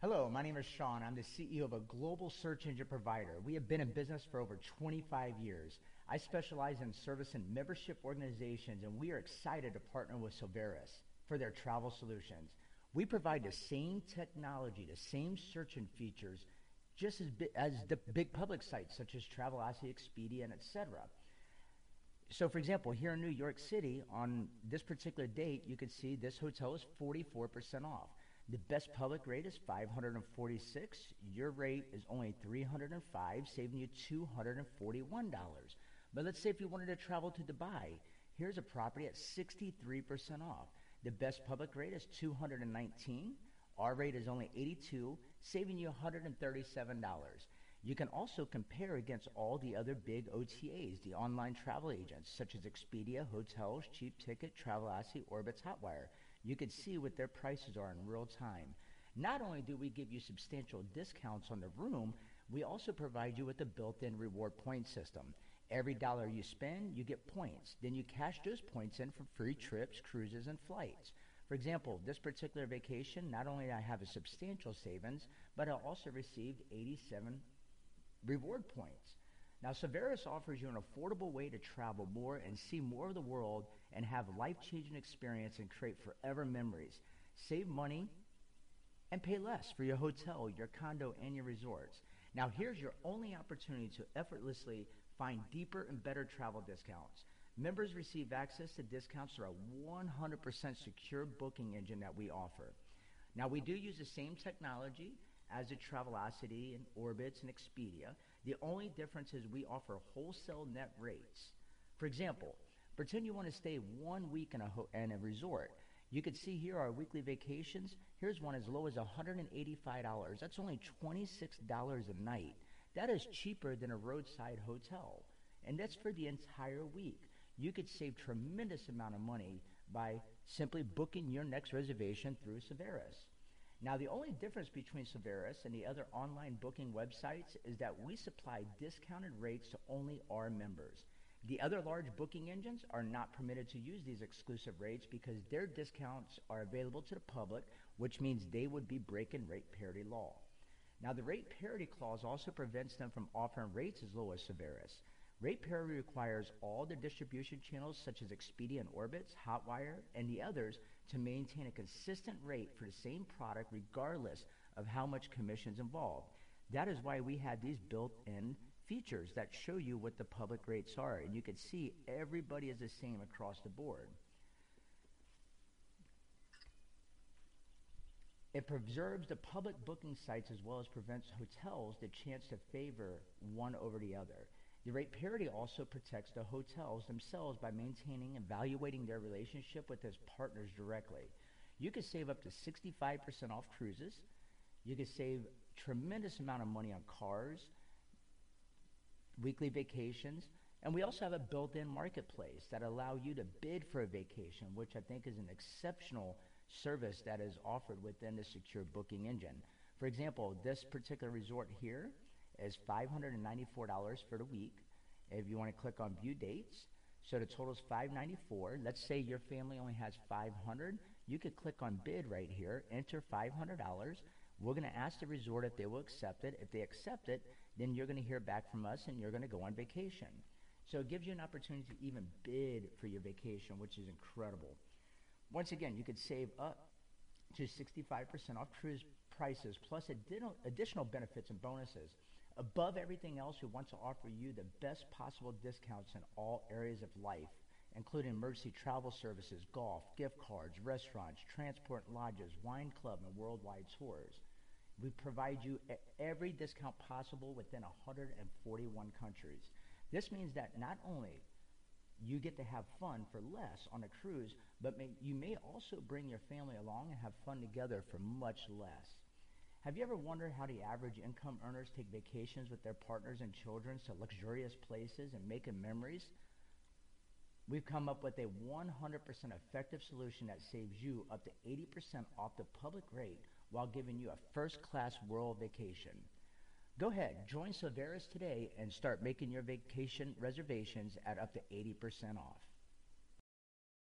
Hello, my name is Sean. I'm the CEO of a global search engine provider. We have been in business for over 25 years. I specialize in service and membership organizations, and we are excited to partner with Silveris for their travel solutions. We provide the same technology, the same search and features, just as, bi- as the big public sites such as Travelocity, Expedia, and etc. So, for example, here in New York City, on this particular date, you can see this hotel is 44% off. The best public rate is 546. Your rate is only 305, saving you $241. But let's say if you wanted to travel to Dubai, here's a property at 63% off. The best public rate is 219. Our rate is only 82, saving you $137. You can also compare against all the other big OTAs, the online travel agents such as Expedia, Hotels, Cheap Ticket, Travelocity, Orbitz, Hotwire you can see what their prices are in real time. Not only do we give you substantial discounts on the room, we also provide you with a built-in reward point system. Every dollar you spend, you get points. Then you cash those points in for free trips, cruises, and flights. For example, this particular vacation, not only did I have a substantial savings, but I also received 87 reward points. Now, Silveris offers you an affordable way to travel more and see more of the world and have life-changing experience and create forever memories. Save money and pay less for your hotel, your condo, and your resorts. Now, here's your only opportunity to effortlessly find deeper and better travel discounts. Members receive access to discounts through a 100% secure booking engine that we offer. Now, we do use the same technology as the Travelocity and Orbitz and Expedia. The only difference is we offer wholesale net rates. For example, pretend you want to stay one week in a, ho- in a resort. You can see here our weekly vacations. Here's one as low as $185. That's only $26 a night. That is cheaper than a roadside hotel. And that's for the entire week. You could save tremendous amount of money by simply booking your next reservation through Silveris. Now, the only difference between Silveris and the other online booking websites is that we supply discounted rates to only our members. The other large booking engines are not permitted to use these exclusive rates because their discounts are available to the public, which means they would be breaking rate parity law. Now, the rate parity clause also prevents them from offering rates as low as Silveris. Rate parity requires all the distribution channels such as Expedia and Orbitz, Hotwire, and the others to maintain a consistent rate for the same product regardless of how much commission is involved. That is why we had these built-in features that show you what the public rates are, and you can see everybody is the same across the board. It preserves the public booking sites as well as prevents hotels the chance to favor one over the other. The rate parity also protects the hotels themselves by maintaining and evaluating their relationship with its partners directly. You could save up to 65% off cruises. You could save tremendous amount of money on cars, weekly vacations, and we also have a built-in marketplace that allow you to bid for a vacation, which I think is an exceptional service that is offered within the secure booking engine. For example, this particular resort here is $594 for the week. If you want to click on view dates, so the total is 594. Let's say your family only has 500. You could click on bid right here, enter $500. We're going to ask the resort if they will accept it. If they accept it, then you're going to hear back from us and you're going to go on vacation. So it gives you an opportunity to even bid for your vacation, which is incredible. Once again, you could save up to 65% off cruise prices plus additional, additional benefits and bonuses. Above everything else, we want to offer you the best possible discounts in all areas of life, including emergency travel services, golf, gift cards, restaurants, transport lodges, wine club, and worldwide tours. We provide you every discount possible within 141 countries. This means that not only you get to have fun for less on a cruise, but may, you may also bring your family along and have fun together for much less. Have you ever wondered how the average income earners take vacations with their partners and children to luxurious places and making memories? We've come up with a 100% effective solution that saves you up to 80% off the public rate while giving you a first class world vacation. Go ahead, join Silveris today and start making your vacation reservations at up to 80% off.